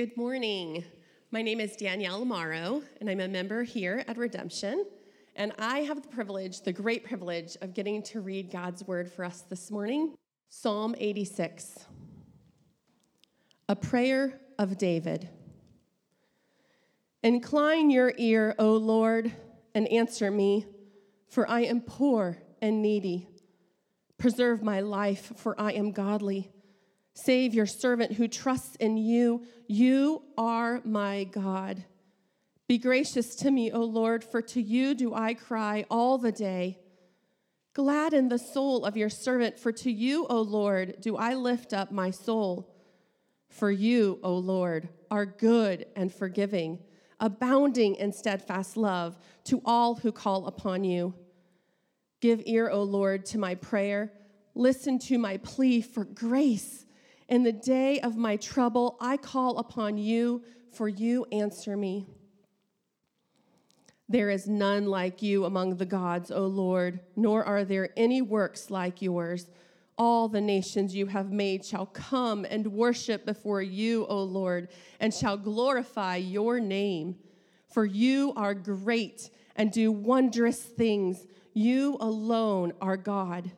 Good morning. My name is Danielle Amaro, and I'm a member here at Redemption. And I have the privilege, the great privilege, of getting to read God's word for us this morning Psalm 86, a prayer of David. Incline your ear, O Lord, and answer me, for I am poor and needy. Preserve my life, for I am godly. Save your servant who trusts in you. You are my God. Be gracious to me, O Lord, for to you do I cry all the day. Gladden the soul of your servant, for to you, O Lord, do I lift up my soul. For you, O Lord, are good and forgiving, abounding in steadfast love to all who call upon you. Give ear, O Lord, to my prayer. Listen to my plea for grace. In the day of my trouble, I call upon you, for you answer me. There is none like you among the gods, O Lord, nor are there any works like yours. All the nations you have made shall come and worship before you, O Lord, and shall glorify your name. For you are great and do wondrous things. You alone are God.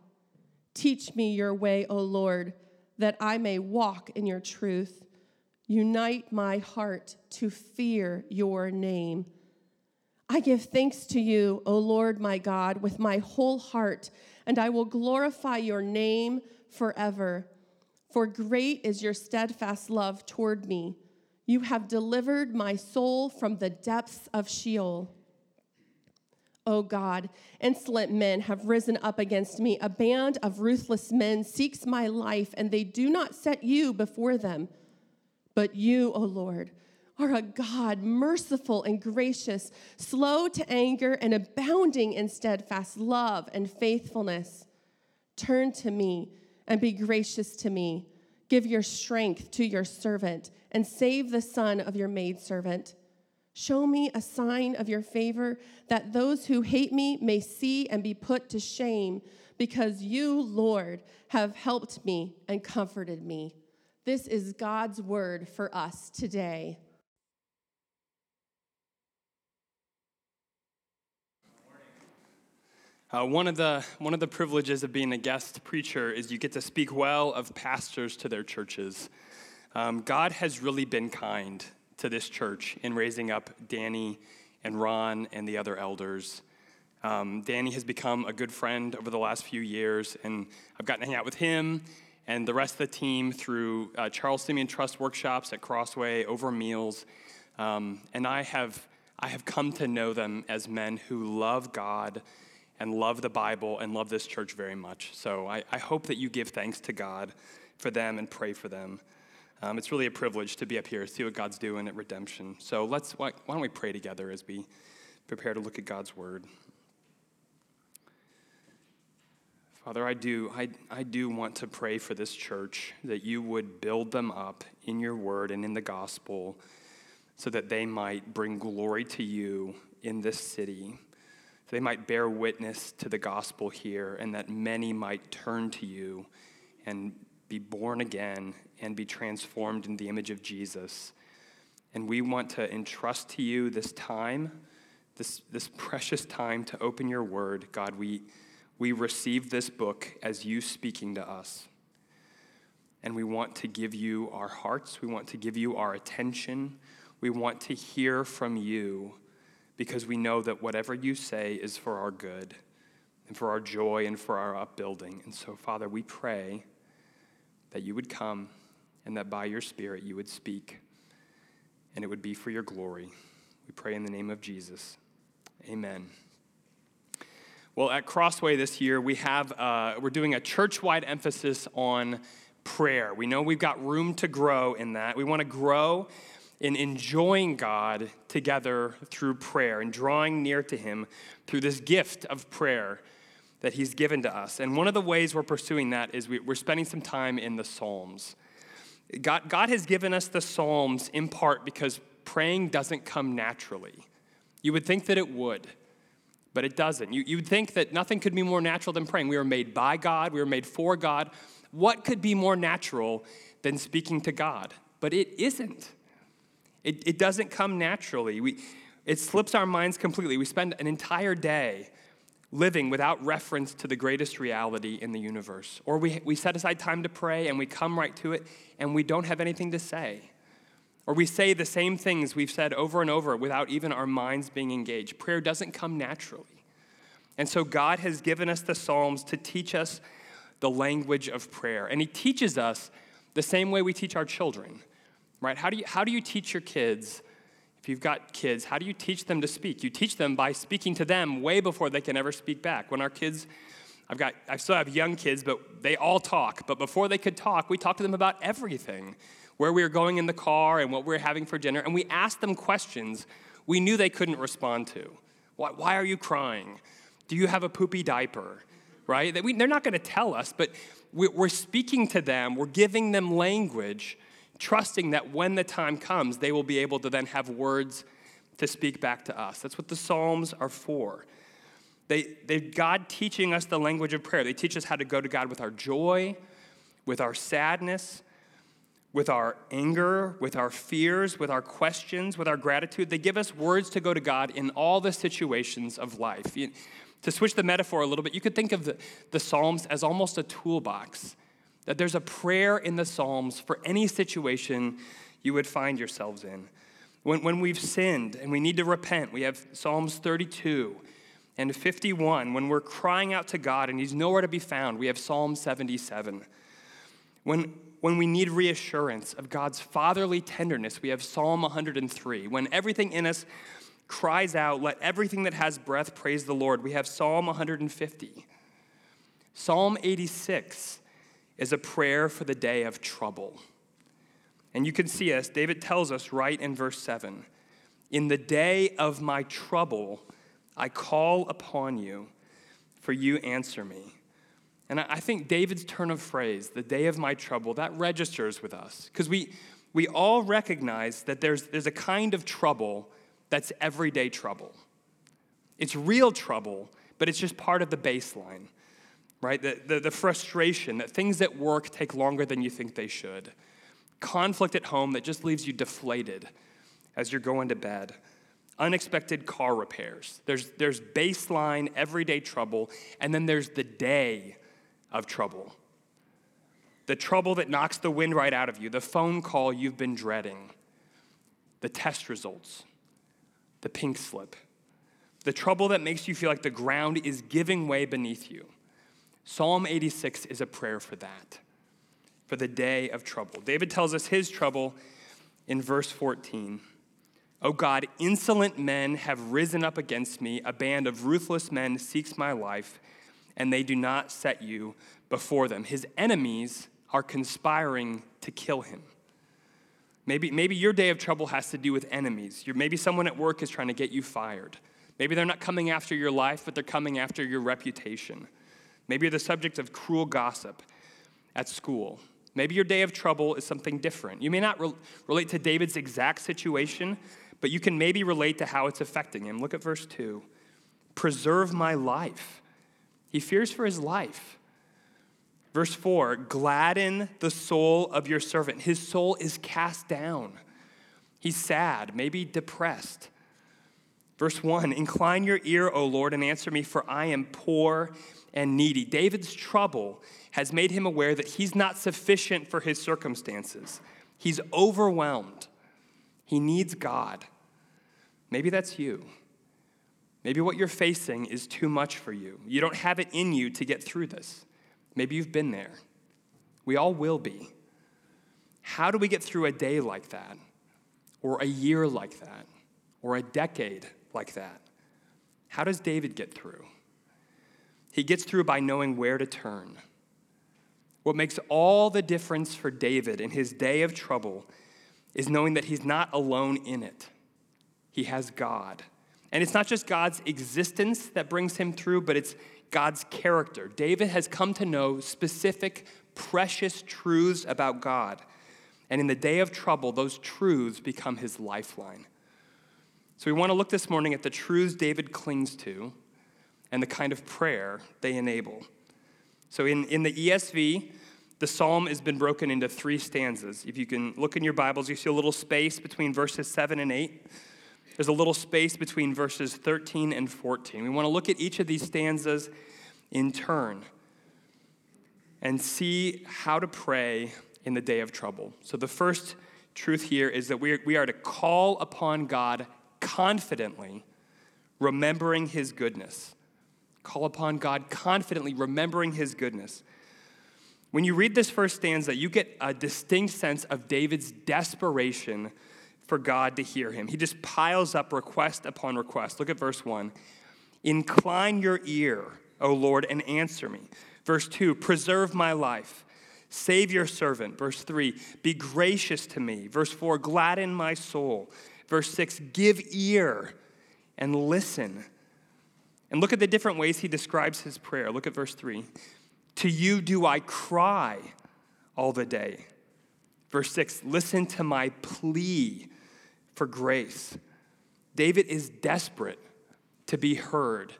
Teach me your way, O Lord that I may walk in your truth. Unite my heart to fear your name. I give thanks to you, O Lord my God, with my whole heart, and I will glorify your name forever. For great is your steadfast love toward me. You have delivered my soul from the depths of Sheol. O God, insolent men have risen up against me. A band of ruthless men seeks my life, and they do not set you before them. But you, O Lord, are a God merciful and gracious, slow to anger, and abounding in steadfast love and faithfulness. Turn to me and be gracious to me. Give your strength to your servant and save the son of your maidservant. Show me a sign of your favor, that those who hate me may see and be put to shame, because you, Lord, have helped me and comforted me. This is God's word for us today. Uh, one, of the, one of the privileges of being a guest preacher is you get to speak well of pastors to their churches. Um, God has really been kind to this church in raising up Danny and Ron and the other elders. Um, Danny has become a good friend over the last few years, and I've gotten to hang out with him and the rest of the team through uh, Charles Simeon Trust workshops at Crossway over meals. Um, and I have, I have come to know them as men who love God and love the Bible and love this church very much. So I, I hope that you give thanks to God for them and pray for them. Um, it's really a privilege to be up here, see what God's doing at Redemption. So let's, why, why don't we pray together as we prepare to look at God's Word? Father, I do, I, I do want to pray for this church that you would build them up in your word and in the gospel so that they might bring glory to you in this city. So they might bear witness to the gospel here and that many might turn to you and be born again and be transformed in the image of Jesus. And we want to entrust to you this time, this, this precious time to open your word. God, we, we receive this book as you speaking to us. And we want to give you our hearts, we want to give you our attention, we want to hear from you because we know that whatever you say is for our good and for our joy and for our upbuilding. And so, Father, we pray that you would come and that by your Spirit you would speak, and it would be for your glory. We pray in the name of Jesus. Amen. Well, at Crossway this year, we have uh, we're doing a church-wide emphasis on prayer. We know we've got room to grow in that. We want to grow in enjoying God together through prayer and drawing near to Him through this gift of prayer that He's given to us. And one of the ways we're pursuing that is we, are spending some time in the Psalms. God, God has given us the Psalms in part because praying doesn't come naturally. You would think that it would, but it doesn't. You, you would think that nothing could be more natural than praying. We were made by God, we were made for God. What could be more natural than speaking to God? But it isn't. It, it doesn't come naturally. We, it slips our minds completely. We spend an entire day living without reference to the greatest reality in the universe. Or we, we set aside time to pray and we come right to it and we don't have anything to say. Or we say the same things we've said over and over without even our minds being engaged. Prayer doesn't come naturally. And so God has given us the Psalms to teach us the language of prayer. And He teaches us the same way we teach our children, right? How do you, how do you teach your kids? If you've got kids, how do you teach them to speak? You teach them by speaking to them way before they can ever speak back. When our kids, I've got, I still have young kids, but they all talk. But before they could talk, we talked to them about everything where we were going in the car and what we were having for dinner. And we asked them questions we knew they couldn't respond to. Why, why are you crying? Do you have a poopy diaper? Right? We, they're not going to tell us, but we're speaking to them, we're giving them language trusting that when the time comes, they will be able to then have words to speak back to us. That's what the Psalms are for. They, they God teaching us the language of prayer. They teach us how to go to God with our joy, with our sadness, with our anger, with our fears, with our questions, with our gratitude. They give us words to go to God in all the situations of life. To switch the metaphor a little bit, you could think of the, the Psalms as almost a toolbox that there's a prayer in the Psalms for any situation you would find yourselves in. When, when we've sinned and we need to repent, we have Psalms 32 and 51. When we're crying out to God and He's nowhere to be found, we have Psalm 77. When, when we need reassurance of God's fatherly tenderness, we have Psalm 103. When everything in us cries out, Let everything that has breath praise the Lord, we have Psalm 150. Psalm 86 is a prayer for the day of trouble. And you can see us, David tells us right in verse 7 In the day of my trouble, I call upon you, for you answer me. And I think David's turn of phrase, the day of my trouble, that registers with us. Because we, we all recognize that there's, there's a kind of trouble that's everyday trouble. It's real trouble, but it's just part of the baseline right? The, the, the, frustration that things at work take longer than you think they should, conflict at home that just leaves you deflated as you're going to bed, unexpected car repairs. There's, there's baseline, everyday trouble, and then there's the day of trouble. The trouble that knocks the wind right out of you, the phone call you've been dreading, the test results, the pink slip, the trouble that makes you feel like the ground is giving way beneath you Psalm 86 is a prayer for that, for the day of trouble. David tells us his trouble in verse 14. O God, insolent men have risen up against me. A band of ruthless men seeks my life, and they do not set you before them. His enemies are conspiring to kill him. Maybe, maybe your day of trouble has to do with enemies. You're, maybe someone at work is trying to get you fired. Maybe they're not coming after your life, but they're coming after your reputation. Maybe you're the subject of cruel gossip at school. Maybe your day of trouble is something different. You may not re- relate to David's exact situation, but you can maybe relate to how it's affecting him. Look at verse 2. Preserve my life. He fears for his life. Verse 4 Gladden the soul of your servant. His soul is cast down. He's sad, maybe depressed. Verse 1 Incline your ear, O Lord, and answer me, for I am poor and needy. David's trouble has made him aware that he's not sufficient for his circumstances. He's overwhelmed. He needs God. Maybe that's you. Maybe what you're facing is too much for you. You don't have it in you to get through this. Maybe you've been there. We all will be. How do we get through a day like that, or a year like that, or a decade like that? How does David get through? He gets through by knowing where to turn. What makes all the difference for David in his day of trouble is knowing that he's not alone in it. He has God. And it's not just God's existence that brings him through, but it's God's character. David has come to know specific, precious truths about God. And in the day of trouble, those truths become his lifeline. So we want to look this morning at the truths David clings to and the kind of prayer they enable. So in, in the ESV, the psalm has been broken into three stanzas. If you can look in your Bibles, you see a little space between verses 7 and 8. There's a little space between verses 13 and 14. We want to look at each of these stanzas in turn and see how to pray in the day of trouble. So, the first truth here is that we are, we are to call upon God confidently, remembering his goodness. Call upon God confidently, remembering his goodness. When you read this first stanza, you get a distinct sense of David's desperation for God to hear him. He just piles up request upon request. Look at verse 1. Incline your ear, O Lord, and answer me. Verse 2, preserve my life. Save your servant. Verse 3, be gracious to me. Verse 4, gladden my soul. Verse 6, give ear and listen. And look at the different ways he describes his prayer. Look at verse 3. To you do I cry all the day. Verse 6 Listen to my plea for grace. David is desperate to be heard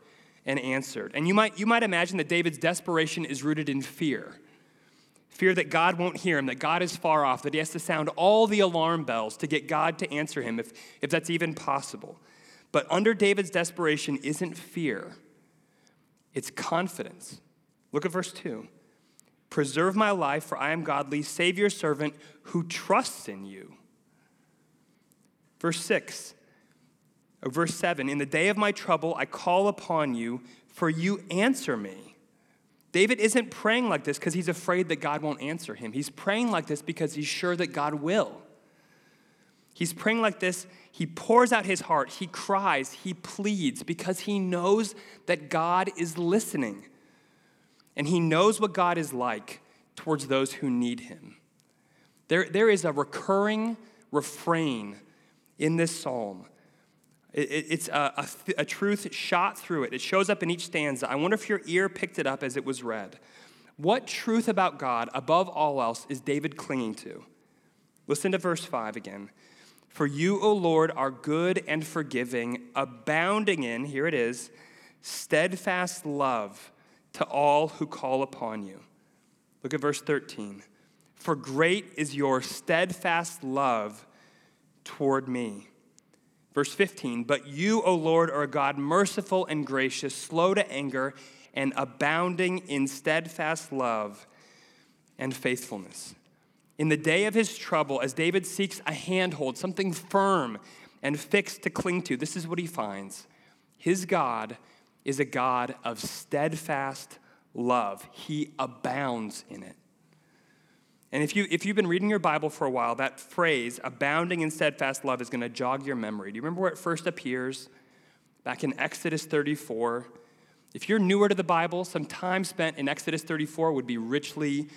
and answered. And you might, you might imagine that David's desperation is rooted in fear fear that God won't hear him, that God is far off, that he has to sound all the alarm bells to get God to answer him, if, if that's even possible. But under David's desperation isn't fear, it's confidence. Look at verse 2. Preserve my life, for I am godly. Save your servant who trusts in you. Verse 6, or verse 7 In the day of my trouble, I call upon you, for you answer me. David isn't praying like this because he's afraid that God won't answer him. He's praying like this because he's sure that God will. He's praying like this. He pours out his heart. He cries. He pleads because he knows that God is listening and he knows what God is like towards those who need him. There, there is a recurring refrain in this psalm. It, it, it's a, a, a truth shot through it. It shows up in each stanza. I wonder if your ear picked it up as it was read. What truth about God, above all else, is David clinging to? Listen to verse 5 again. For you, O Lord, are good and forgiving, abounding in, here it is, steadfast love to all who call upon you. Look at verse 13. For great is your steadfast love toward me. Verse 15, but you, O Lord, are a God merciful and gracious, slow to anger, and abounding in steadfast love and faithfulness. In the day of his trouble, as David seeks a handhold, something firm and fixed to cling to, this is what he finds. His God is a God of steadfast love. He abounds in it. And if, you, if you've been reading your Bible for a while, that phrase, abounding in steadfast love, is going to jog your memory. Do you remember where it first appears? Back in Exodus 34. If you're newer to the Bible, some time spent in Exodus 34 would be richly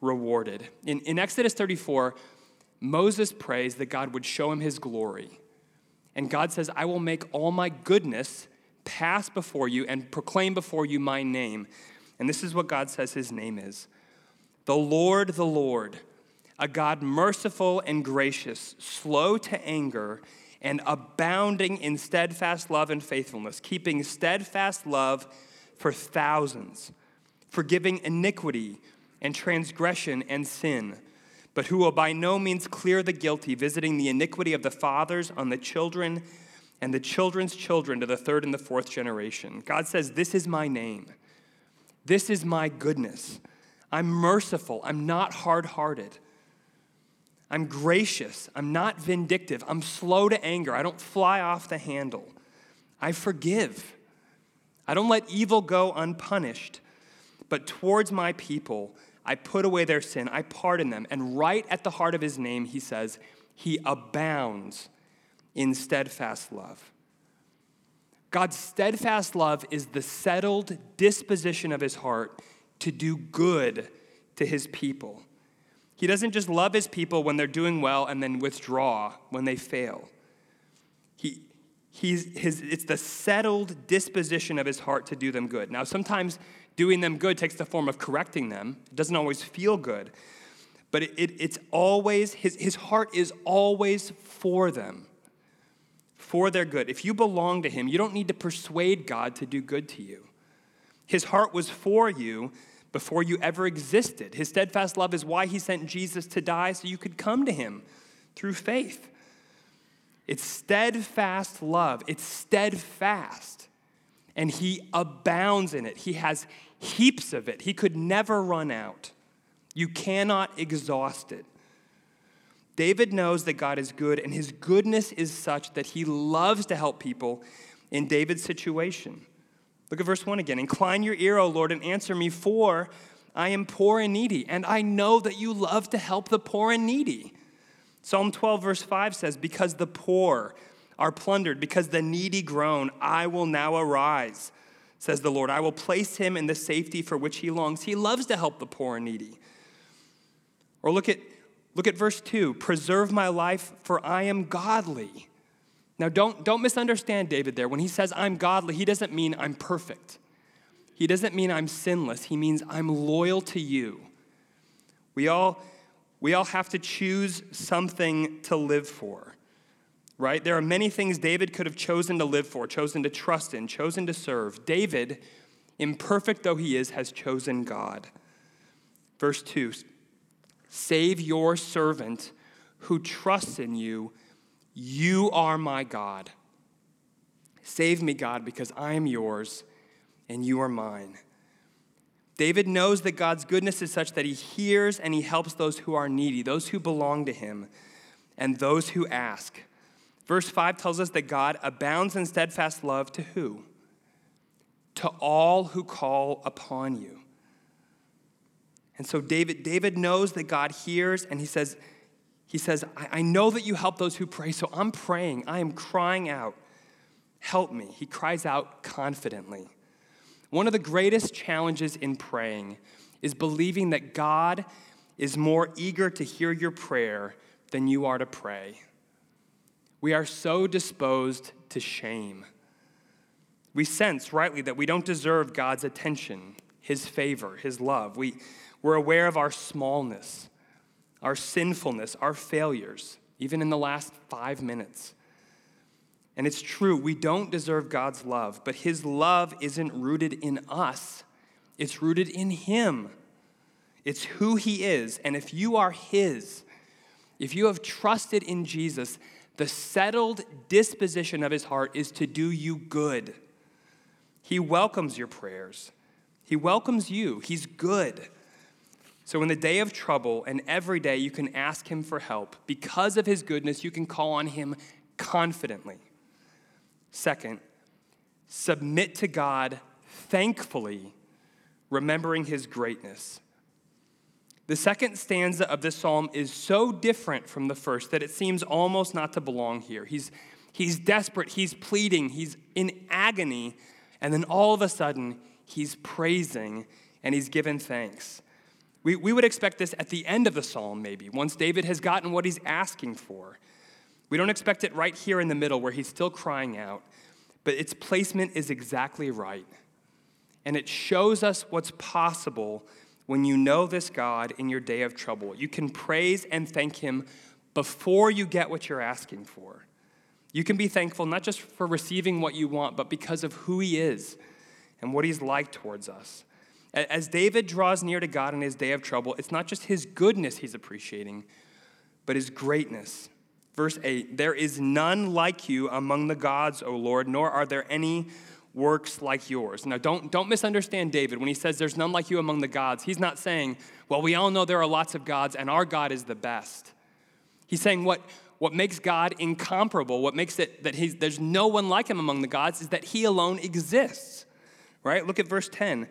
rewarded. In, in Exodus 34, Moses prays that God would show him his glory. And God says, I will make all my goodness pass before you and proclaim before you my name. And this is what God says his name is The Lord, the Lord, a God merciful and gracious, slow to anger, and abounding in steadfast love and faithfulness, keeping steadfast love for thousands, forgiving iniquity and transgression and sin, but who will by no means clear the guilty, visiting the iniquity of the fathers on the children and the children's children to the third and the fourth generation. God says, This is my name. This is my goodness. I'm merciful. I'm not hard hearted. I'm gracious. I'm not vindictive. I'm slow to anger. I don't fly off the handle. I forgive. I don't let evil go unpunished. But towards my people, I put away their sin. I pardon them. And right at the heart of his name, he says, He abounds in steadfast love. God's steadfast love is the settled disposition of his heart to do good to his people. He doesn't just love his people when they're doing well and then withdraw when they fail. He, he's, his, it's the settled disposition of his heart to do them good. Now, sometimes doing them good takes the form of correcting them, it doesn't always feel good. But it, it, it's always, his, his heart is always for them for their good. If you belong to Him, you don't need to persuade God to do good to you. His heart was for you, before you ever existed. His steadfast love is why he sent Jesus to die so you could come to him through faith. It's steadfast love, it's steadfast. And he abounds in it. He has heaps of it. He could never run out. You cannot exhaust it. David knows that God is good, and his goodness is such that he loves to help people in David's situation. Look at verse 1 again. Incline your ear, O Lord, and answer me, for I am poor and needy, and I know that you love to help the poor and needy. Psalm 12, verse 5 says, Because the poor are plundered, because the needy groan, I will now arise, says the Lord. I will place him in the safety for which he longs. He loves to help the poor and needy. Or look at, look at verse 2 Preserve my life, for I am godly. Now, don't, don't misunderstand David there. When he says I'm godly, he doesn't mean I'm perfect. He doesn't mean I'm sinless. He means I'm loyal to you. We all, we all have to choose something to live for, right? There are many things David could have chosen to live for, chosen to trust in, chosen to serve. David, imperfect though he is, has chosen God. Verse 2 Save your servant who trusts in you you are my God. Save me, God, because I am yours and you are mine. David knows that God's goodness is such that he hears and he helps those who are needy, those who belong to him, and those who ask. Verse 5 tells us that God abounds in steadfast love to who? To all who call upon you. And so David, David knows that God hears and he says, he says, I, I know that you help those who pray, so I'm praying. I am crying out, help me. He cries out confidently. One of the greatest challenges in praying is believing that God is more eager to hear your prayer than you are to pray. We are so disposed to shame. We sense rightly that we don't deserve God's attention, His favor, His love. We, we're aware of our smallness our sinfulness, our failures, even in the last five minutes. And it's true, we don't deserve God's love, but His love isn't rooted in us, it's rooted in Him. It's who He is. And if you are His, if you have trusted in Jesus, the settled disposition of His heart is to do you good. He welcomes your prayers, He welcomes you. He's good. So, in the day of trouble and every day, you can ask Him for help. Because of His goodness, you can call on Him confidently. Second, submit to God thankfully, remembering His greatness. The second stanza of this psalm is so different from the first that it seems almost not to belong here. He's, he's desperate, he's pleading, he's in agony, and then all of a sudden, he's praising and he's given thanks. We, we would expect this at the end of the psalm, maybe, once David has gotten what he's asking for. We don't expect it right here in the middle where he's still crying out, but its placement is exactly right. And it shows us what's possible when you know this God in your day of trouble. You can praise and thank him before you get what you're asking for. You can be thankful not just for receiving what you want, but because of who he is and what he's like towards us. As David draws near to God in his day of trouble, it's not just his goodness he's appreciating, but his greatness. Verse 8 There is none like you among the gods, O Lord, nor are there any works like yours. Now, don't, don't misunderstand David when he says there's none like you among the gods. He's not saying, well, we all know there are lots of gods and our God is the best. He's saying what, what makes God incomparable, what makes it that he's, there's no one like him among the gods, is that he alone exists. Right? Look at verse 10.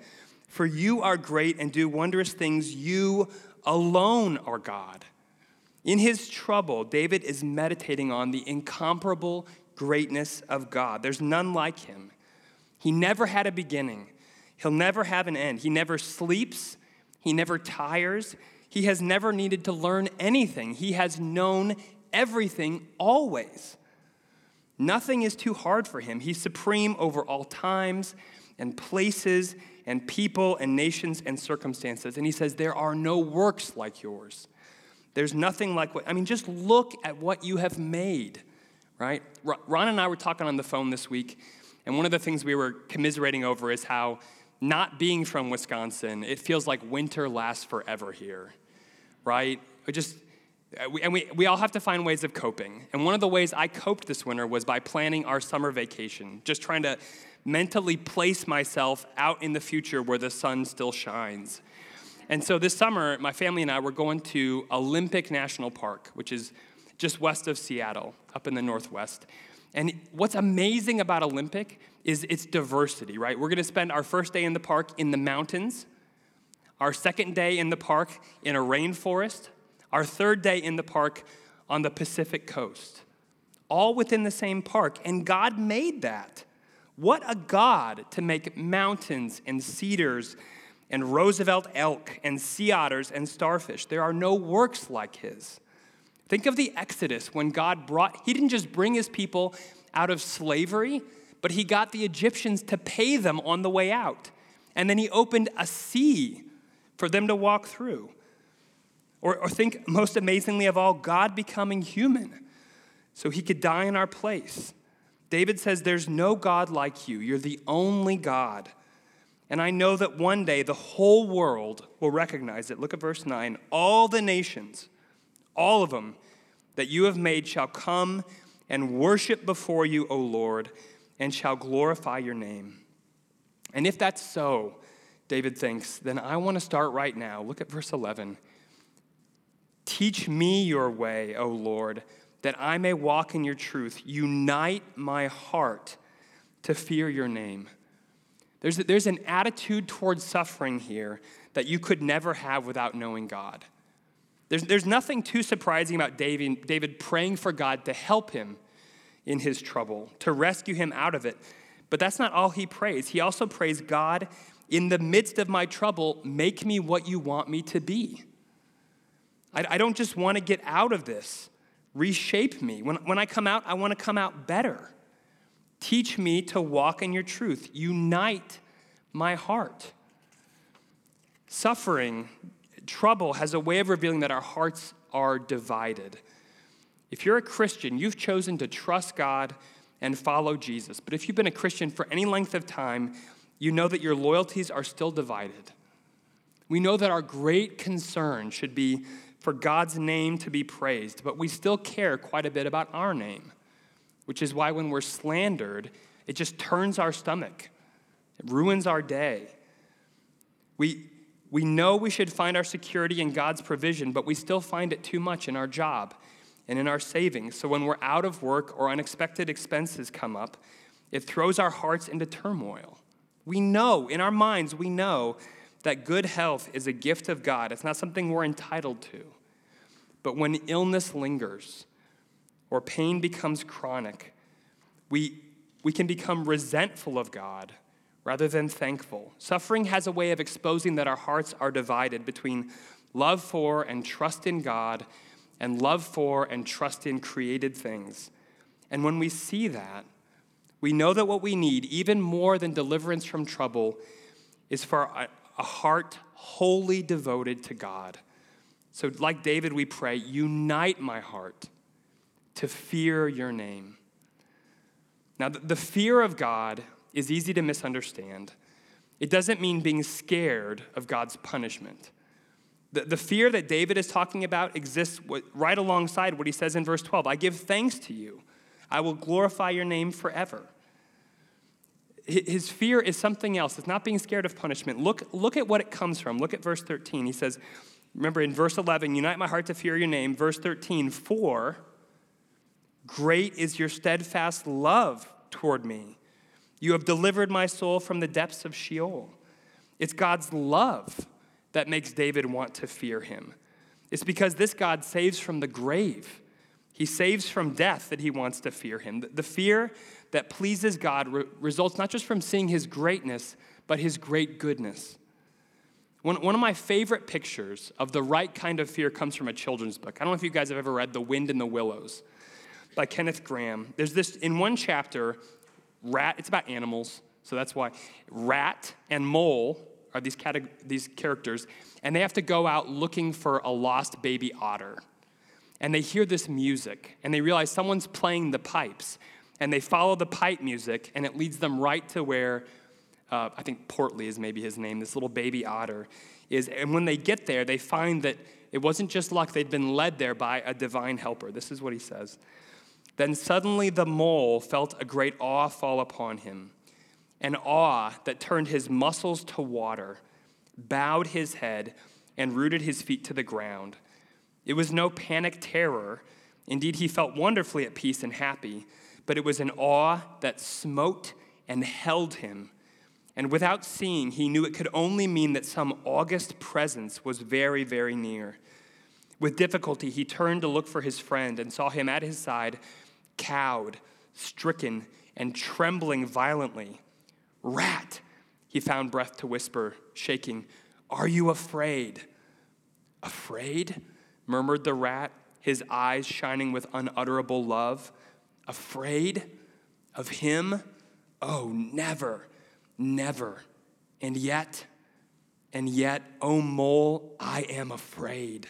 For you are great and do wondrous things. You alone are God. In his trouble, David is meditating on the incomparable greatness of God. There's none like him. He never had a beginning, he'll never have an end. He never sleeps, he never tires, he has never needed to learn anything. He has known everything always. Nothing is too hard for him. He's supreme over all times and places and people and nations and circumstances. And he says, There are no works like yours. There's nothing like what, I mean, just look at what you have made, right? Ron and I were talking on the phone this week, and one of the things we were commiserating over is how not being from Wisconsin, it feels like winter lasts forever here, right? It just, uh, and we, we all have to find ways of coping. And one of the ways I coped this winter was by planning our summer vacation, just trying to mentally place myself out in the future where the sun still shines. And so this summer, my family and I were going to Olympic National Park, which is just west of Seattle, up in the Northwest. And what's amazing about Olympic is its diversity, right? We're gonna spend our first day in the park in the mountains, our second day in the park in a rainforest, our third day in the park on the Pacific coast, all within the same park. And God made that. What a God to make mountains and cedars and Roosevelt elk and sea otters and starfish. There are no works like his. Think of the Exodus when God brought, he didn't just bring his people out of slavery, but he got the Egyptians to pay them on the way out. And then he opened a sea for them to walk through. Or, or think, most amazingly of all, God becoming human so he could die in our place. David says, There's no God like you. You're the only God. And I know that one day the whole world will recognize it. Look at verse 9. All the nations, all of them that you have made shall come and worship before you, O Lord, and shall glorify your name. And if that's so, David thinks, then I want to start right now. Look at verse 11. Teach me your way, O Lord, that I may walk in your truth. Unite my heart to fear your name. There's, there's an attitude towards suffering here that you could never have without knowing God. There's, there's nothing too surprising about David, David praying for God to help him in his trouble, to rescue him out of it. But that's not all he prays. He also prays, God, in the midst of my trouble, make me what you want me to be. I, I don't just want to get out of this, reshape me. When, when I come out, I want to come out better. Teach me to walk in your truth, unite my heart. Suffering trouble has a way of revealing that our hearts are divided. If you're a Christian, you've chosen to trust God and follow Jesus. But if you've been a Christian for any length of time, you know that your loyalties are still divided. We know that our great concern should be for God's name to be praised, but we still care quite a bit about our name, which is why when we're slandered, it just turns our stomach, it ruins our day. We, we know we should find our security in God's provision, but we still find it too much in our job and in our savings. So when we're out of work or unexpected expenses come up, it throws our hearts into turmoil. We know, in our minds, we know that good health is a gift of God. It's not something we're entitled to. But when illness lingers or pain becomes chronic, we, we can become resentful of God rather than thankful. Suffering has a way of exposing that our hearts are divided between love for and trust in God and love for and trust in created things. And when we see that, we know that what we need, even more than deliverance from trouble, is for a, heart wholly devoted to God. So, like David, we pray, unite my heart to fear your name. Now, the fear of God is easy to misunderstand. It doesn't mean being scared of God's punishment. The, the fear that David is talking about exists right alongside what he says in verse 12 I give thanks to you, I will glorify your name forever. His fear is something else. It's not being scared of punishment. Look, look at what it comes from. Look at verse 13. He says, Remember in verse 11, unite my heart to fear your name. Verse 13, for great is your steadfast love toward me. You have delivered my soul from the depths of Sheol. It's God's love that makes David want to fear him. It's because this God saves from the grave. He saves from death that he wants to fear him. The fear that pleases God re- results not just from seeing his greatness, but his great goodness. One, one of my favorite pictures of the right kind of fear comes from a children's book. I don't know if you guys have ever read The Wind in the Willows by Kenneth Grahame. There's this, in one chapter, rat, it's about animals, so that's why. Rat and mole are these, these characters, and they have to go out looking for a lost baby otter. And they hear this music, and they realize someone's playing the pipes, and they follow the pipe music, and it leads them right to where uh, I think Portly is maybe his name, this little baby otter, is, and when they get there, they find that it wasn't just luck, they'd been led there by a divine helper. This is what he says. Then suddenly the mole felt a great awe fall upon him, an awe that turned his muscles to water, bowed his head, and rooted his feet to the ground. It was no panic terror. Indeed, he felt wonderfully at peace and happy, but it was an awe that smote and held him and without seeing, he knew it could only mean that some august presence was very, very near. With difficulty, he turned to look for his friend and saw him at his side, cowed, stricken, and trembling violently. Rat, he found breath to whisper, shaking, Are you afraid? Afraid? murmured the rat, his eyes shining with unutterable love. Afraid? Of him? Oh, never. Never. And yet, and yet, oh mole, I am afraid.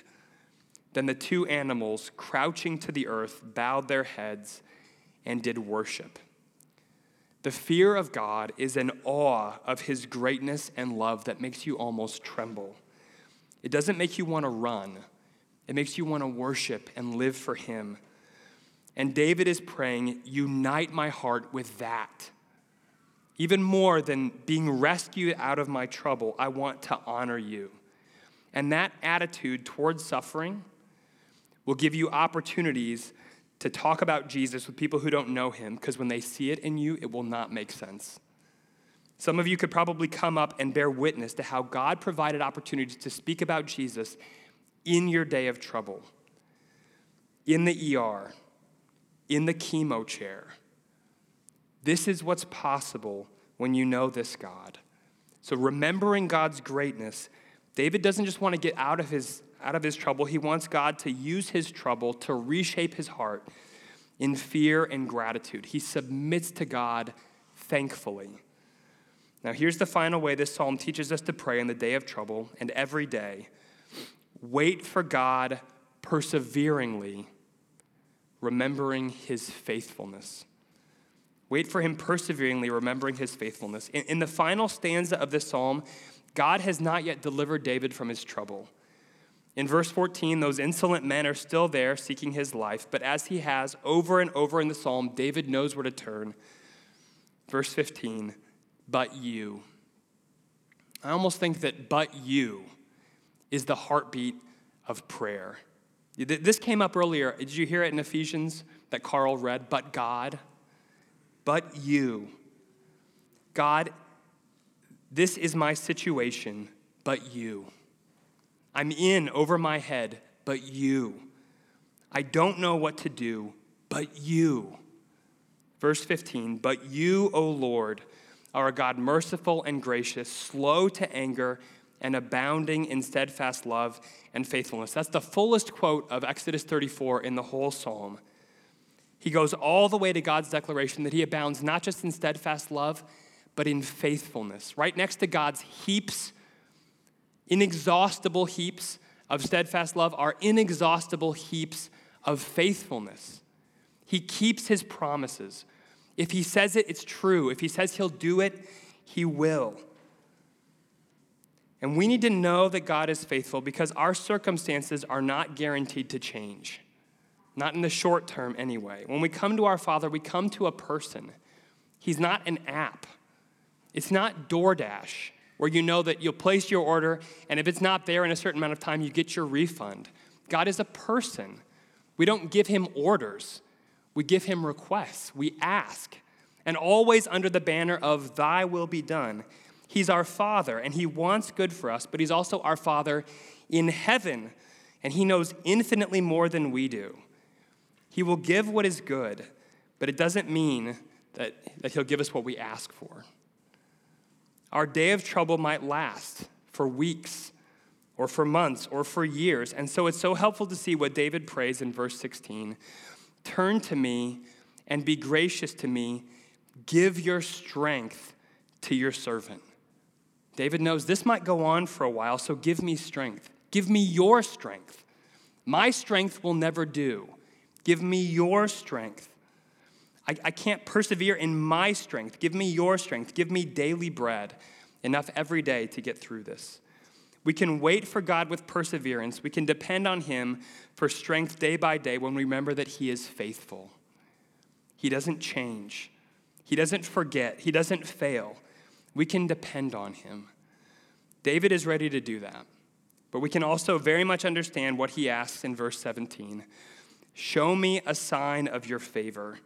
Then the two animals, crouching to the earth, bowed their heads and did worship. The fear of God is an awe of his greatness and love that makes you almost tremble. It doesn't make you want to run, it makes you want to worship and live for him. And David is praying, Unite my heart with that. Even more than being rescued out of my trouble, I want to honor you. And that attitude towards suffering will give you opportunities to talk about Jesus with people who don't know him, because when they see it in you, it will not make sense. Some of you could probably come up and bear witness to how God provided opportunities to speak about Jesus in your day of trouble, in the ER, in the chemo chair this is what's possible when you know this God. So, remembering God's greatness, David doesn't just want to get out of his, out of his trouble, he wants God to use his trouble to reshape his heart in fear and gratitude. He submits to God thankfully. Now, here's the final way this psalm teaches us to pray in the day of trouble and every day wait for God perseveringly, remembering his faithfulness. Wait for him perseveringly, remembering his faithfulness. In, in, the final stanza of this psalm, God has not yet delivered David from his trouble. In verse 14, those insolent men are still there seeking his life, but as he has over and over in the psalm, David knows where to turn. Verse 15, but you. I almost think that but you is the heartbeat of prayer. This came up earlier. Did you hear it in Ephesians that Carl read? But God but you. God, this is my situation, but you. I'm in over my head, but you. I don't know what to do, but you. Verse 15, but you, O Lord, are a God merciful and gracious, slow to anger, and abounding in steadfast love and faithfulness. That's the fullest quote of Exodus 34 in the whole psalm. He goes all the way to God's declaration that he abounds not just in steadfast love, but in faithfulness. Right next to God's heaps, inexhaustible heaps of steadfast love, are inexhaustible heaps of faithfulness. He keeps his promises. If he says it, it's true. If he says he'll do it, he will. And we need to know that God is faithful because our circumstances are not guaranteed to change not in the short term anyway. When we come to our Father, we come to a person. He's not an app, it's not DoorDash, where you know that you'll place your order, and if it's not there in a certain amount of time, you get your refund. God is a person. We don't give him orders, we give him requests, we ask, and always under the banner of Thy will be done. He's our Father, and He wants good for us, but He's also our Father in heaven, and He knows infinitely more than we do. He will give what is good, but it doesn't mean that, that He'll give us what we ask for. Our day of trouble might last for weeks or for months or for years. And so it's so helpful to see what David prays in verse 16 Turn to me and be gracious to me, give your strength to your servant. David knows this might go on for a while, so give me strength. Give me your strength. My strength will never do. Give me your strength. I, I can't persevere in my strength. Give me your strength. Give me daily bread, enough every day to get through this. We can wait for God with perseverance. We can depend on Him for strength day by day when we remember that He is faithful. He doesn't change, He doesn't forget, He doesn't fail. We can depend on Him. David is ready to do that. But we can also very much understand what he asks in verse 17 Show me a sign of your favor,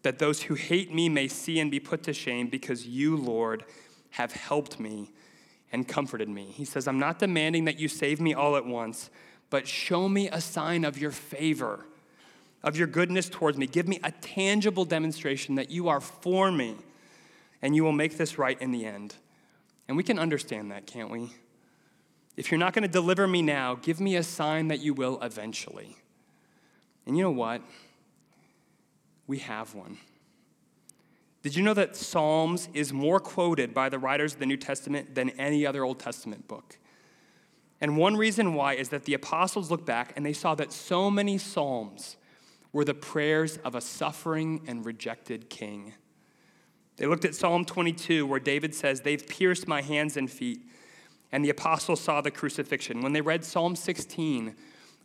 that those who hate me may see and be put to shame, because you, Lord, have helped me and comforted me. He says, I'm not demanding that you save me all at once, but show me a sign of your favor, of your goodness towards me. Give me a tangible demonstration that you are for me, and you will make this right in the end. And we can understand that, can't we? If you're not going to deliver me now, give me a sign that you will eventually. And you know what? We have one. Did you know that Psalms is more quoted by the writers of the New Testament than any other Old Testament book? And one reason why is that the apostles looked back and they saw that so many Psalms were the prayers of a suffering and rejected king. They looked at Psalm 22, where David says, They've pierced my hands and feet and the apostles saw the crucifixion. When they read Psalm 16,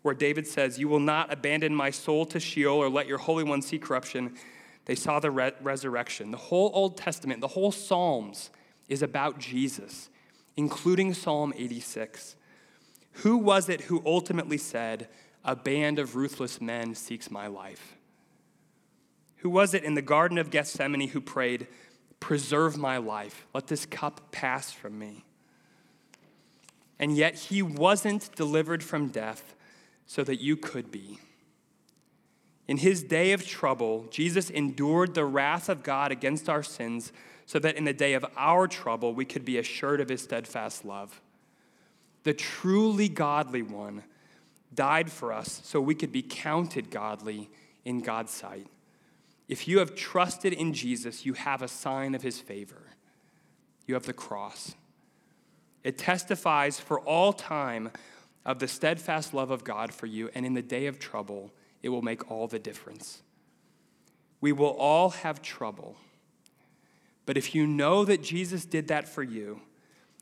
where David says, You will not abandon my soul to Sheol or let your Holy One see corruption, they saw the re- resurrection. The whole Old Testament, the whole Psalms is about Jesus, including Psalm 86. Who was it who ultimately said, A band of ruthless men seeks my life? Who was it in the Garden of Gethsemane who prayed, Preserve my life, let this cup pass from me? and yet he wasn't delivered from death so that you could be. In his day of trouble, Jesus endured the wrath of God against our sins so that in the day of our trouble, we could be assured of his steadfast love. The truly godly one died for us so we could be counted godly in God's sight. If you have trusted in Jesus, you have a sign of his favor. You have the cross. It testifies for all time of the steadfast love of God for you, and in the day of trouble, it will make all the difference. We will all have trouble. But if you know that Jesus did that for you,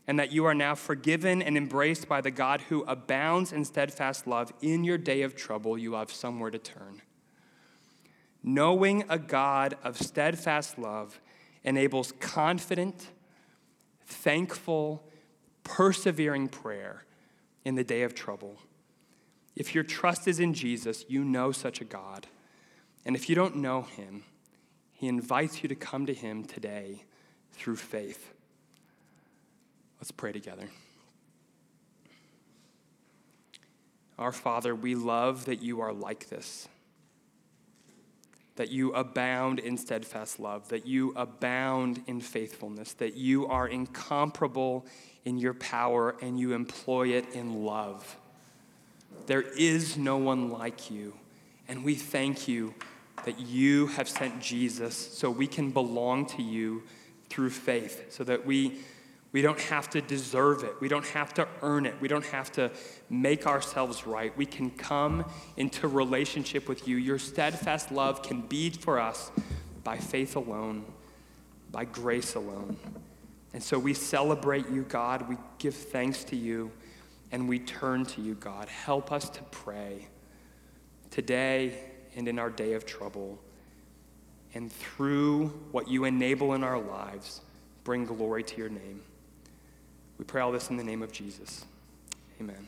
and that you are now forgiven and embraced by the God who abounds in steadfast love, in your day of trouble, you have somewhere to turn. Knowing a God of steadfast love enables confident, thankful, persevering prayer in the day of trouble. If your trust is in Jesus, you know such a God. And if you don't know him, he invites you to come to him today through faith. Let's pray together. Our Father, we love that you are like this that you abound in steadfast love, that you abound in faithfulness, that you are incomparable in your power and you employ it in love. There is no one like you, and we thank you that you have sent Jesus so we can belong to you through faith, so that we we don't have to deserve it. We don't have to earn it. We don't have to make ourselves right. We can come into relationship with you. Your steadfast love can be for us by faith alone, by grace alone. And so we celebrate you, God. We give thanks to you, and we turn to you, God. Help us to pray today and in our day of trouble. And through what you enable in our lives, bring glory to your name. We pray all this in the name of Jesus. Amen.